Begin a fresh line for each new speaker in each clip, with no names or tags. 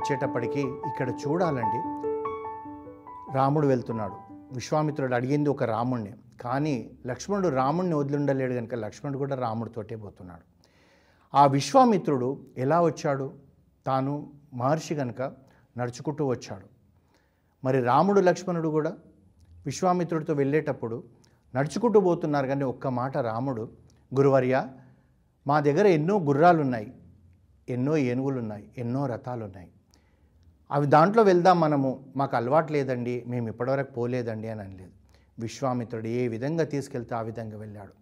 ఇచ్చేటప్పటికీ ఇక్కడ చూడాలండి. రాముడు వెళ్తున్నాడు. విశ్వామిత్రుడు అడిగింది ఒక రాముణ్ణి. కానీ లక్ష్మణుడు రాముణ్ణి వదిలిండలేడు కనుక లక్ష్మణుడు కూడా రాముడితోటే పోతున్నాడు. ఆ విశ్వామిత్రుడు ఎలా వచ్చాడు? తాను మహర్షి కనుక నడుచుకుంటూ వచ్చాడు. మరి రాముడు లక్ష్మణుడు కూడా విశ్వామిత్రుడితో వెళ్ళేటప్పుడు నడుచుకుంటూ పోతున్నారు కానీ ఒక్క మాట రాముడు గురువర్య మా దగ్గర ఎన్నో గుర్రాలు ఉన్నాయి ఎన్నో ఏనుగులు ఉన్నాయి ఎన్నో రథాలు ఉన్నాయి అవి దాంట్లో వెళ్దాం మనము. మాకు అలవాటు లేదండి. మేము ఇప్పటివరకు పోలేదండి అని అనలేదు. విశ్వామిత్రుడు ఏ విధంగా తీసుకెళ్తే ఆ విధంగా వెళ్ళాడు.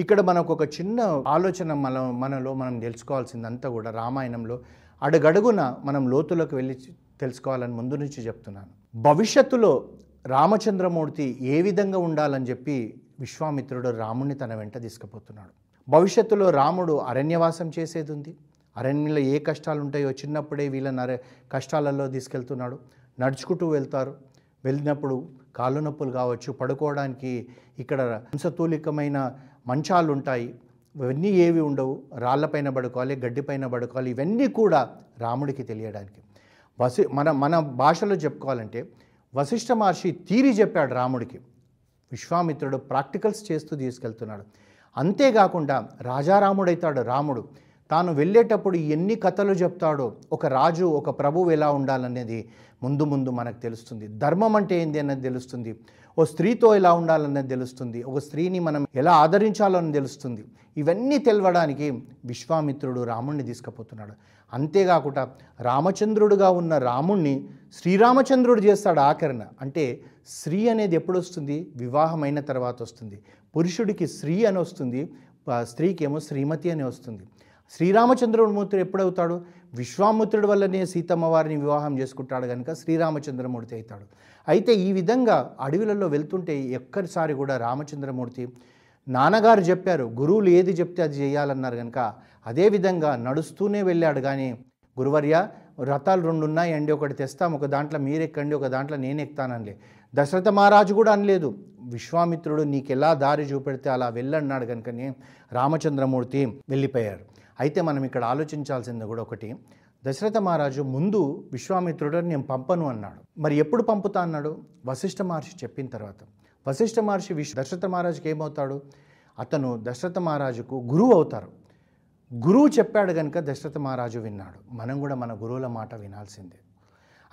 ఇక్కడ మనకు ఒక చిన్న ఆలోచన మన మనలో మనం తెలుసుకోవాల్సిందంతా కూడా రామాయణంలో అడుగడుగున మనం లోతులోకి వెళ్ళి తెలుసుకోవాలని ముందు నుంచి చెప్తున్నాను. భవిష్యత్తులో రామచంద్రమూర్తి ఏ విధంగా ఉండాలని చెప్పి విశ్వామిత్రుడు రాముణ్ణి తన వెంట తీసుకుపోతున్నాడు. భవిష్యత్తులో రాముడు అరణ్యవాసం చేసేది ఉంది. అరణ్యంలో ఏ కష్టాలు ఉంటాయో చిన్నప్పుడే వీళ్ళని అరే కష్టాలలో తీసుకెళ్తున్నాడు. నడుచుకుంటూ వెళ్తారు. వెళ్ళినప్పుడు కాళ్ళు నొప్పులు కావచ్చు పడుకోవడానికి ఇక్కడ హంసతూలికమైన మంచాలు ఉంటాయి ఇవన్నీ ఏవి ఉండవు. రాళ్ళపైన పడుకోవాలి గడ్డిపైన పడుకోవాలి. ఇవన్నీ కూడా రాముడికి తెలియడానికి. వసి మన మన భాషలో చెప్పుకోవాలంటే వశిష్ఠ మహర్షి తీరి చెప్పాడు రాముడికి. విశ్వామిత్రుడు ప్రాక్టికల్స్ చేస్తూ తీసుకెళ్తున్నాడు. అంతేకాకుండా రాజారాముడైతాడు రాముడు. తాను వెళ్ళేటప్పుడు ఎన్ని కథలు చెప్తాడో ఒక రాజు ఒక ప్రభువు ఎలా ఉండాలనేది ముందు ముందు మనకు తెలుస్తుంది. ధర్మం అంటే ఏంది అన్నది తెలుస్తుంది. ఓ స్త్రీతో ఎలా ఉండాలన్నది తెలుస్తుంది. ఒక స్త్రీని మనం ఎలా ఆదరించాలని తెలుస్తుంది. ఇవన్నీ తెలవడానికి విశ్వామిత్రుడు రాముణ్ణి తీసుకుపోతున్నాడు. అంతేకాకుండా రామచంద్రుడుగా ఉన్న రాముణ్ణి శ్రీరామచంద్రుడు చేస్తాడు ఆకరణ అంటే స్త్రీ అనేది ఎప్పుడు వస్తుంది వివాహమైన తర్వాత వస్తుంది. పురుషుడికి స్త్రీ అని వస్తుంది. స్త్రీకేమో స్త్రీకి ఏమో శ్రీమతి అని వస్తుంది. శ్రీరామచంద్రమూర్తి ఎప్పుడవుతాడు? విశ్వామిత్రుడి వల్లనే సీతమ్మ వారిని వివాహం చేసుకుంటాడు కనుక శ్రీరామచంద్రమూర్తి అవుతాడు. అయితే ఈ విధంగా అడవిలలో వెళ్తుంటే ఎక్కడిసారి కూడా రామచంద్రమూర్తి నాన్నగారు చెప్పారు గురువులు ఏది చెప్తే అది చేయాలన్నారు కనుక అదేవిధంగా నడుస్తూనే వెళ్ళాడు. కానీ గురువర్య రథాలు రెండు ఉన్నాయండి ఒకటి తెస్తాం ఒక దాంట్లో మీరెక్కండి ఒక దాంట్లో నేను ఎక్కుతాననిలే దశరథ మహారాజు కూడా అనలేదు. విశ్వామిత్రుడు నీకెలా దారి చూపెడితే అలా వెళ్ళన్నాడు కనుకనే రామచంద్రమూర్తి వెళ్ళిపోయారు. అయితే మనం ఇక్కడ ఆలోచించాల్సింది కూడా ఒకటి. దశరథ మహారాజు ముందు విశ్వామిత్రుడు నేను పంపను అన్నాడు. మరి ఎప్పుడు పంపుతా అన్నాడు? వశిష్ఠ మహర్షి చెప్పిన తర్వాత. వశిష్ఠ మహర్షి విశ్వ దశరథ మహారాజుకి ఏమవుతాడు? అతను దశరథ మహారాజుకు గురువు అవుతారు. గురువు చెప్పాడు కనుక దశరథ మహారాజు విన్నాడు. మనం కూడా మన గురువుల మాట వినాల్సిందే.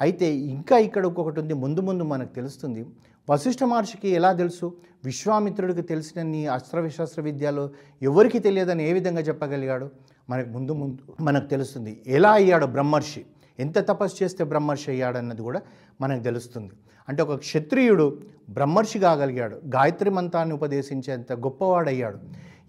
అయితే ఇంకా ఇక్కడ ఒక్కొక్కటి ఉంది. ముందు ముందు మనకు తెలుస్తుంది. వశిష్ఠ మహర్షికి ఎలా తెలుసు? విశ్వామిత్రుడికి తెలిసిన నీ అస్త్ర విశాస్త్ర విద్యలో ఎవరికి తెలియదని ఏ విధంగా చెప్పగలిగాడు? మనకు ముందు ముందు మనకు తెలుస్తుంది ఎలా అయ్యాడు బ్రహ్మర్షి? ఎంత తపస్సు చేస్తే బ్రహ్మర్షి అయ్యాడన్నది కూడా మనకు తెలుస్తుంది. అంటే ఒక క్షత్రియుడు బ్రహ్మర్షి కాగలిగాడు గాయత్రి మంత్రాన్ని ఉపదేశించేంత గొప్పవాడయ్యాడు.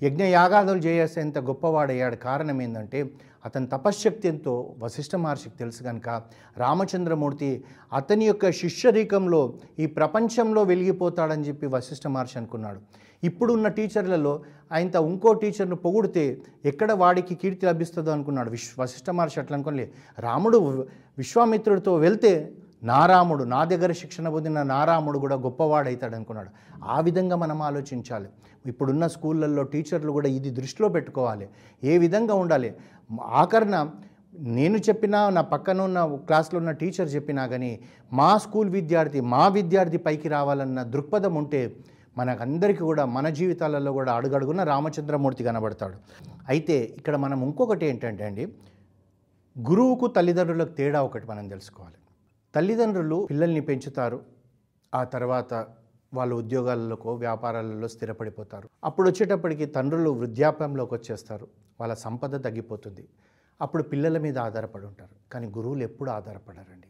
యజ్ఞ యాగాదులు చేసేంత గొప్పవాడయ్యాడు. కారణం ఏంటంటే అతని తపశ్శక్తి ఎంతో వశిష్ఠ మహర్షికి తెలుసు కనుక రామచంద్రమూర్తి అతని యొక్క శిష్యరీకంలో ఈ ప్రపంచంలో వెలిగిపోతాడని చెప్పి వశిష్ఠ మహర్షి అనుకున్నాడు. ఇప్పుడున్న టీచర్లలో ఆయన ఇంకో టీచర్ను పొగిడితే ఎక్కడ వాడికి కీర్తి లభిస్తుందో అనుకున్నాడు. విశ్వ వశిష్ఠ మహర్షి అట్లా అనుకోలే రాముడు విశ్వామిత్రుడితో వెళ్తే నారాముడు నా దగ్గర శిక్షణ పొందిన నారాముడు కూడా గొప్పవాడైతాడు అనుకున్నాడు. ఆ విధంగా మనం ఆలోచించాలి. ఇప్పుడున్న స్కూళ్ళల్లో టీచర్లు కూడా ఇది దృష్టిలో పెట్టుకోవాలి. ఏ విధంగా ఉండాలి? ఆఖరణ నేను చెప్పినా నా పక్కన ఉన్న క్లాస్లో ఉన్న టీచర్ చెప్పినా కానీ మా స్కూల్ విద్యార్థి మా విద్యార్థి పైకి రావాలన్న దృక్పథం ఉంటే మనకందరికీ కూడా మన జీవితాలలో కూడా అడుగడుగున రామచంద్రమూర్తి కనబడతాడు. అయితే ఇక్కడ మనం ఇంకొకటి ఏంటంటే అండి గురువుకు తల్లిదండ్రులకు తేడా ఒకటి మనం తెలుసుకోవాలి. తల్లిదండ్రులు పిల్లల్ని పెంచుతారు. ఆ తర్వాత వాళ్ళు ఉద్యోగాలలోకో వ్యాపారాలలో స్థిరపడిపోతారు. అప్పుడు వచ్చేటప్పటికి తండ్రులు వృద్ధాప్యంలోకి వచ్చేస్తారు. వాళ్ళ సంపద తగ్గిపోతుంది. అప్పుడు పిల్లల మీద ఆధారపడి ఉంటారు. కానీ గురువులు ఎప్పుడు ఆధారపడరండి.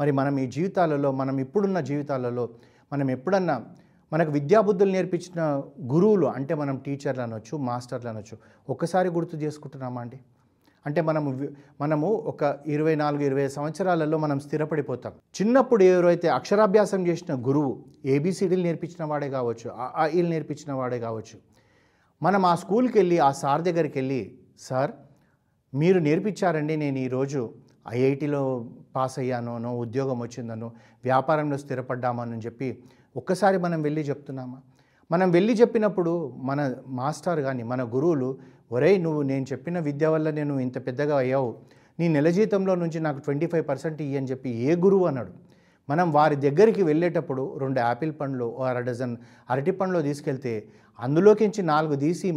మరి మనం ఈ జీవితాలలో మనం ఇప్పుడున్న జీవితాలలో మనం ఎప్పుడన్నా మనకు విద్యాబుద్ధులు నేర్పించిన గురువులు అంటే మనం టీచర్లు అనొచ్చు మాస్టర్లు అనొచ్చు ఒక్కసారి గుర్తు చేసుకుంటున్నామా అండి? అంటే మనము మనము ఒక ఇరవై నాలుగు ఇరవై సంవత్సరాలలో మనం స్థిరపడిపోతాం. చిన్నప్పుడు ఎవరైతే అక్షరాభ్యాసం చేసిన గురువు ఏబిసిడీలు నేర్పించిన వాడే కావచ్చు ఆ ఈలు నేర్పించిన వాడే కావచ్చు మనం ఆ స్కూల్కి వెళ్ళి ఆ సార్ దగ్గరికి వెళ్ళి సార్ మీరు నేర్పించారండి నేను ఈరోజు ఐఐటిలో పాస్ అయ్యానోనో ఉద్యోగం వచ్చిందనో వ్యాపారంలో స్థిరపడ్డామని చెప్పి ఒక్కసారి మనం వెళ్ళి చెప్తున్నామా? మనం వెళ్ళి చెప్పినప్పుడు మన మాస్టర్ కానీ మన గురువులు ఒరేయ్ నువ్వు నేను చెప్పిన విద్య వల్ల నేను ఇంత పెద్దగా అయ్యావు. నీ నెల జీతంలో నుంచి నాకు ట్వంటీ ఫైవ్ పర్సెంట్ ఇయ్యి అని చెప్పి ఏ గురువు అన్నాడు మనం వారి దగ్గరికి వెళ్ళేటప్పుడు రెండు యాపిల్ పండ్లు ఓ అర డజన్ అరటి పండ్లు తీసుకెళ్తే అందులోకించి నాలుగు తీసి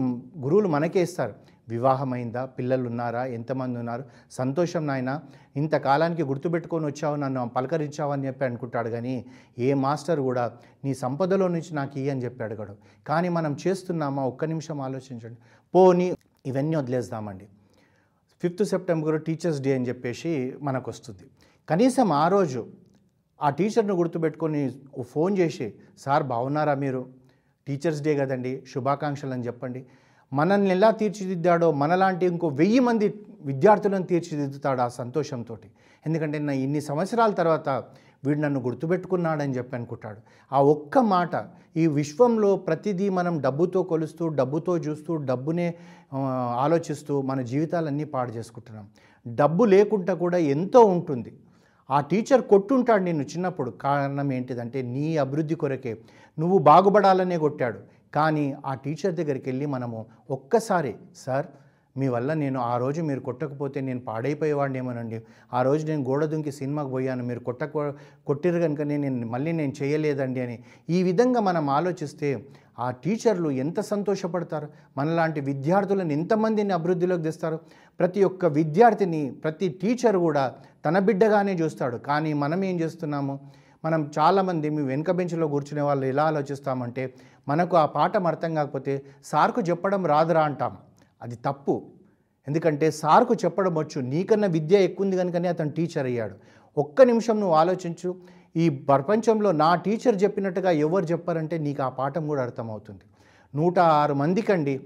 గురువులు మనకే ఇస్తారు. వివాహమైందా? పిల్లలు ఉన్నారా ఎంతమంది ఉన్నారు సంతోషం నాయన ఇంతకాలానికి గుర్తుపెట్టుకొని వచ్చావు నన్ను పలకరించావు అని చెప్పి అనుకుంటాడు కానీ ఏ మాస్టర్ కూడా నీ సంపదలో నుంచి నాకు ఇయ్యి అని చెప్పి అడగడు. కానీ మనం చేస్తున్నామా? ఒక్క నిమిషం ఆలోచించండి. పోనీ ఇవన్నీ వదిలేద్దామండి. ఫిఫ్త్ సెప్టెంబర్ టీచర్స్ డే అని చెప్పేసి మనకు వస్తుంది కనీసం ఆ రోజు ఆ టీచర్ను గుర్తుపెట్టుకొని ఫోన్ చేసి సార్ బాగున్నారా మీరు? టీచర్స్ డే కదండి శుభాకాంక్షలు అని చెప్పండి. మనల్ని ఎలా తీర్చిదిద్దాడో మనలాంటి ఇంకో వెయ్యి మంది విద్యార్థులను తీర్చిదిద్దుతాడు ఆ సంతోషంతో ఎందుకంటే నా ఇన్ని సంవత్సరాల తర్వాత వీడు నన్ను గుర్తుపెట్టుకున్నాడని చెప్పి అనుకుంటాడు. ఆ ఒక్క మాట ఈ విశ్వంలో ప్రతిదీ మనం డబ్బుతో కొలుస్తూ డబ్బుతో చూస్తూ డబ్బునే ఆలోచిస్తూ మన జీవితాలన్నీ పాడు చేసుకుంటున్నాం. డబ్బు లేకుండా కూడా ఎంతో ఉంటుంది. ఆ టీచర్ కొట్టుంటాడు నిన్ను చిన్నప్పుడు. కారణం ఏంటిదంటే నీ అభివృద్ధి కొరకే. నువ్వు బాగుపడాలనే కొట్టాడు. కానీ ఆ టీచర్ దగ్గరికి వెళ్ళి మనము ఒక్కసారి సార్ మీ వల్ల నేను ఆ రోజు మీరు కొట్టకపోతే నేను పాడైపోయేవాడినేమోనండి ఆ రోజు నేను గోడ దుంకి సినిమాకి పోయాను. మీరు కొట్టక కొట్టిరు కనుక నేను మళ్ళీ నేను చేయలేదండి అని. ఈ విధంగా మనం ఆలోచిస్తే ఆ టీచర్లు ఎంత సంతోషపడతారు? మనలాంటి విద్యార్థులను ఎంతమందిని అభివృద్ధిలోకి తెస్తారు? ప్రతి ఒక్క విద్యార్థిని ప్రతి టీచర్ కూడా తన బిడ్డగానే చూస్తాడు. కానీ మనం ఏం చేస్తున్నాము? మనం చాలామంది మీ వెనుక బెంచ్లో కూర్చునే వాళ్ళు ఎలా ఆలోచిస్తామంటే మనకు ఆ పాఠం అర్థం కాకపోతే సార్కు చెప్పడం రాదురా అంటాం. అది తప్పు. ఎందుకంటే సార్కు చెప్పడం వచ్చు. నీకన్నా విద్య ఎక్కువ ఉంది కనుకనే అతను టీచర్ అయ్యాడు. ఒక్క నిమిషం నువ్వు ఆలోచించు. ఈ ప్రపంచంలో నా టీచర్ చెప్పినట్టుగా ఎవరు చెప్పారంటే నీకు ఆ పాఠం కూడా అర్థమవుతుంది. నూట ఆరు మందికండి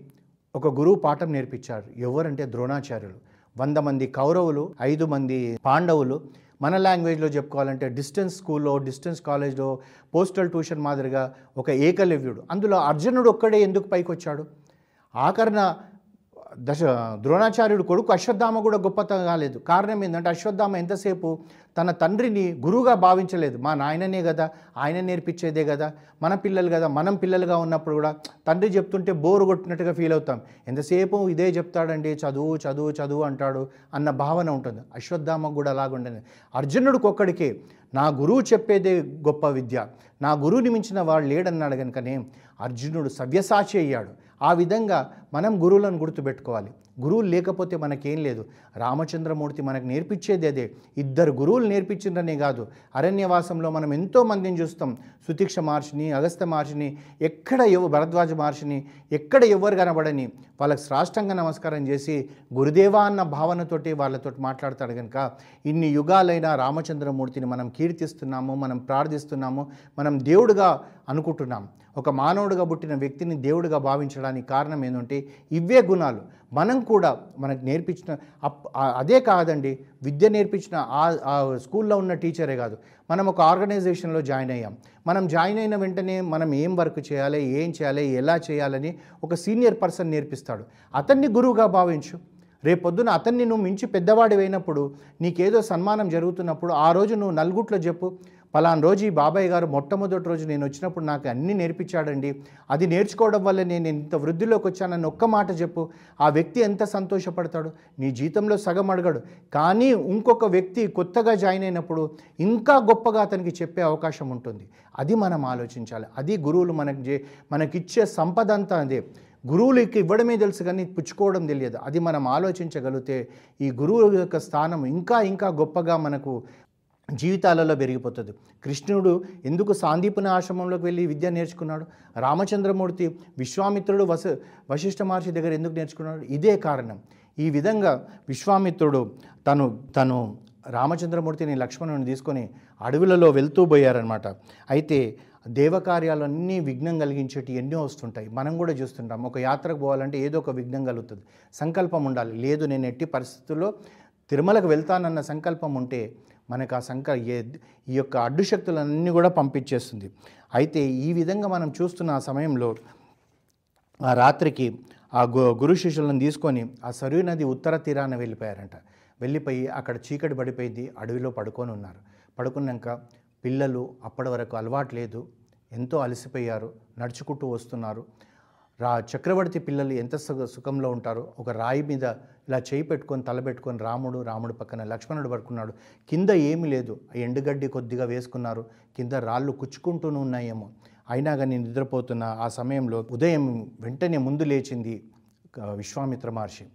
ఒక గురువు పాఠం నేర్పించారు. ఎవరంటే ద్రోణాచార్యులు. వంద మంది కౌరవులు ఐదు మంది పాండవులు. మన లాంగ్వేజ్లో చెప్పుకోవాలంటే డిస్టెన్స్ స్కూల్లో డిస్టెన్స్ కాలేజ్లో పోస్టల్ ట్యూషన్ మాదిరిగా ఒక ఏకలవ్యుడు. అందులో అర్జునుడు ఒక్కడే ఎందుకు పైకి వచ్చాడు ఆఖరణ దశ ద్రోణాచార్యుడు కొడుకు అశ్వత్థామ కూడా గొప్పతనం కాలేదు. కారణం ఏంటంటే అశ్వత్థామ ఎంతసేపు తన తండ్రిని గురువుగా భావించలేదు. మా నాయననే కదా ఆయన నేర్పించేదే కదా మన పిల్లలు కదా మనం పిల్లలుగా ఉన్నప్పుడు కూడా తండ్రి చెప్తుంటే బోరు కొట్టినట్టుగా ఫీల్ అవుతాం. ఎంతసేపు ఇదే చెప్తాడండి చదువు చదువు చదువు అంటాడు అన్న భావన ఉంటుంది. అశ్వత్థామకు కూడా అలాగుండేది అర్జునుడికి ఒక్కడికే నా గురువు చెప్పేదే గొప్ప విద్య. నా గురువుని మించిన వాడు లేడన్నాడు కనుకనే అర్జునుడు సవ్యసాచి అయ్యాడు. ఆ విధంగా మనం గురువులను గుర్తుపెట్టుకోవాలి. గురువులు లేకపోతే మనకేం లేదు. రామచంద్రమూర్తి మనకు నేర్పించేది అదే. ఇద్దరు గురువులు నేర్పించిందనే కాదు. అరణ్యవాసంలో మనం ఎంతో మందిని చూస్తాం. సుతీక్ష మహర్షిని అగస్త్య మహర్షిని ఎక్కడ ఎవ భరద్వాజ మహర్షిని ఎక్కడ ఎవరు కనబడని వాళ్ళకి శ్రాష్టంగా నమస్కారం చేసి గురుదేవా అన్న భావనతోటి వాళ్ళతో మాట్లాడతాడు కనుక ఇన్ని యుగాలైన రామచంద్రమూర్తిని మనం కీర్తిస్తున్నాము మనం ప్రార్థిస్తున్నాము మనం దేవుడుగా అనుకుంటున్నాం. ఒక మానవుడిగా పుట్టిన వ్యక్తిని దేవుడిగా భావించడానికి కారణం ఏంటంటే ఇవే గుణాలు. మనం కూడా మనకు నేర్పించిన అప్- అదే కాదండి విద్య నేర్పించిన ఆ స్కూల్లో ఉన్న టీచరే కాదు. మనం ఒక ఆర్గనైజేషన్లో జాయిన్ అయ్యాం. మనం జాయిన్ అయిన వెంటనే మనం ఏం వర్క్ చేయాలి ఏం చేయాలి ఎలా చేయాలని ఒక సీనియర్ పర్సన్ నేర్పిస్తాడు. అతన్ని గురువుగా భావించు. రేపొద్దున అతన్ని నువ్వు మించి పెద్దవాడి అయినప్పుడు నీకేదో సన్మానం జరుగుతున్నప్పుడు ఆ రోజు నువ్వు నలుగుట్లో చెప్పు పలానా రోజు ఈ బాబాయ్ గారు మొట్టమొదటి రోజు నేను వచ్చినప్పుడు నాకు అన్నీ నేర్పించాడండి. అది నేర్చుకోవడం వల్ల నేను ఇంత వృద్ధిలోకి వచ్చానని ఒక్క మాట చెప్పు. ఆ వ్యక్తి ఎంత సంతోషపడతాడు? నీ జీతంలో సగం అడగడు. కానీ ఇంకొక వ్యక్తి కొత్తగా జాయిన్ అయినప్పుడు ఇంకా గొప్పగా అతనికి చెప్పే అవకాశం ఉంటుంది. అది మనం ఆలోచించాలి. అది గురువులు మనకి మనకిచ్చే సంపద అంతా అదే. గురువులకి ఇవ్వడమే తెలుసు కానీ పుచ్చుకోవడం తెలియదు. అది మనం ఆలోచించగలిగితే ఈ గురువు యొక్క స్థానం ఇంకా ఇంకా గొప్పగా మనకు జీవితాలలో పెరిగిపోతుంది. కృష్ణుడు ఎందుకు సాందీపుని ఆశ్రమంలోకి వెళ్ళి విద్య నేర్చుకున్నాడు? రామచంద్రమూర్తి విశ్వామిత్రుడు వస వశిష్ఠ మహర్షి దగ్గర ఎందుకు నేర్చుకున్నాడు? ఇదే కారణం. ఈ విధంగా విశ్వామిత్రుడు తను తను రామచంద్రమూర్తిని లక్ష్మణుని తీసుకొని అడవులలో వెళ్తూ పోయారనమాట అయితే దేవకార్యాలన్నీ విఘ్నం కలిగించేటి ఎన్నో వస్తుంటాయి. మనం కూడా చూస్తుంటాం. ఒక యాత్రకు పోవాలంటే ఏదో ఒక విఘ్నం కలుగుతుంది. సంకల్పం ఉండాలి. లేదు నేను ఎట్టి పరిస్థితుల్లో తిరుమలకు వెళ్తానన్న సంకల్పం ఉంటే మనకు ఆ సంక ఈ యొక్క అడ్డు శక్తులన్నీ కూడా పంపించేస్తుంది. అయితే ఈ విధంగా మనం చూస్తున్న ఆ సమయంలో ఆ రాత్రికి ఆ గు గురు శిష్యులను తీసుకొని ఆ సరియు నది ఉత్తర తీరాన వెళ్ళిపోయారంట. వెళ్ళిపోయి అక్కడ చీకటి పడిపోయింది అడవిలో పడుకొని ఉన్నారు. పడుకున్నాక పిల్లలు అప్పటి వరకు అలవాటు లేదు ఎంతో అలసిపోయారు నడుచుకుంటూ వస్తున్నారు. రా చక్రవర్తి పిల్లలు ఎంత సుఖ సుఖంలో ఉంటారో ఒక రాయి మీద ఇలా చేయి పెట్టుకొని తలబెట్టుకొని రాముడు రాముడు పక్కన లక్ష్మణుడు పడుకున్నాడు కింద ఏమీ లేదు. ఆ ఎండుగడ్డి కొద్దిగా వేసుకున్నారు. కింద రాళ్ళు కుచ్చుకుంటూనే ఉన్నాయేమో. అయినా కానీ నిద్రపోతున్న ఆ సమయంలో ఉదయం వెంటనే ముందు లేచింది విశ్వామిత్ర మహర్షి.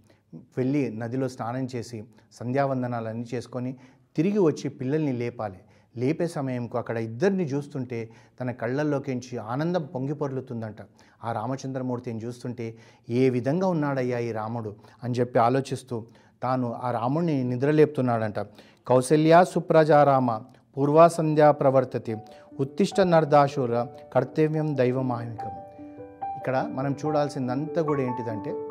వెళ్ళి నదిలో స్నానం చేసి సంధ్యావందనాలన్నీ చేసుకొని తిరిగి వచ్చి పిల్లల్ని లేపాలి. లేపే సమయంకు అక్కడ ఇద్దరిని చూస్తుంటే తన కళ్ళల్లోకించి ఆనందం పొంగిపొర్లుతుందంట ఆ రామచంద్రమూర్తిని చూస్తుంటే ఏ విధంగా ఉన్నాడయ్యా ఈ రాముడు? అని చెప్పి ఆలోచిస్తూ తాను ఆ రాముడిని నిద్రలేపుతున్నాడంట. కౌసల్యా సుప్రజారామ పూర్వా సంధ్యా ప్రవర్తతి ఉత్తిష్ట నర్దాశూర కర్తవ్యం దైవమాహికం. ఇక్కడ మనం చూడాల్సిందంతా కూడా ఏంటిదంటే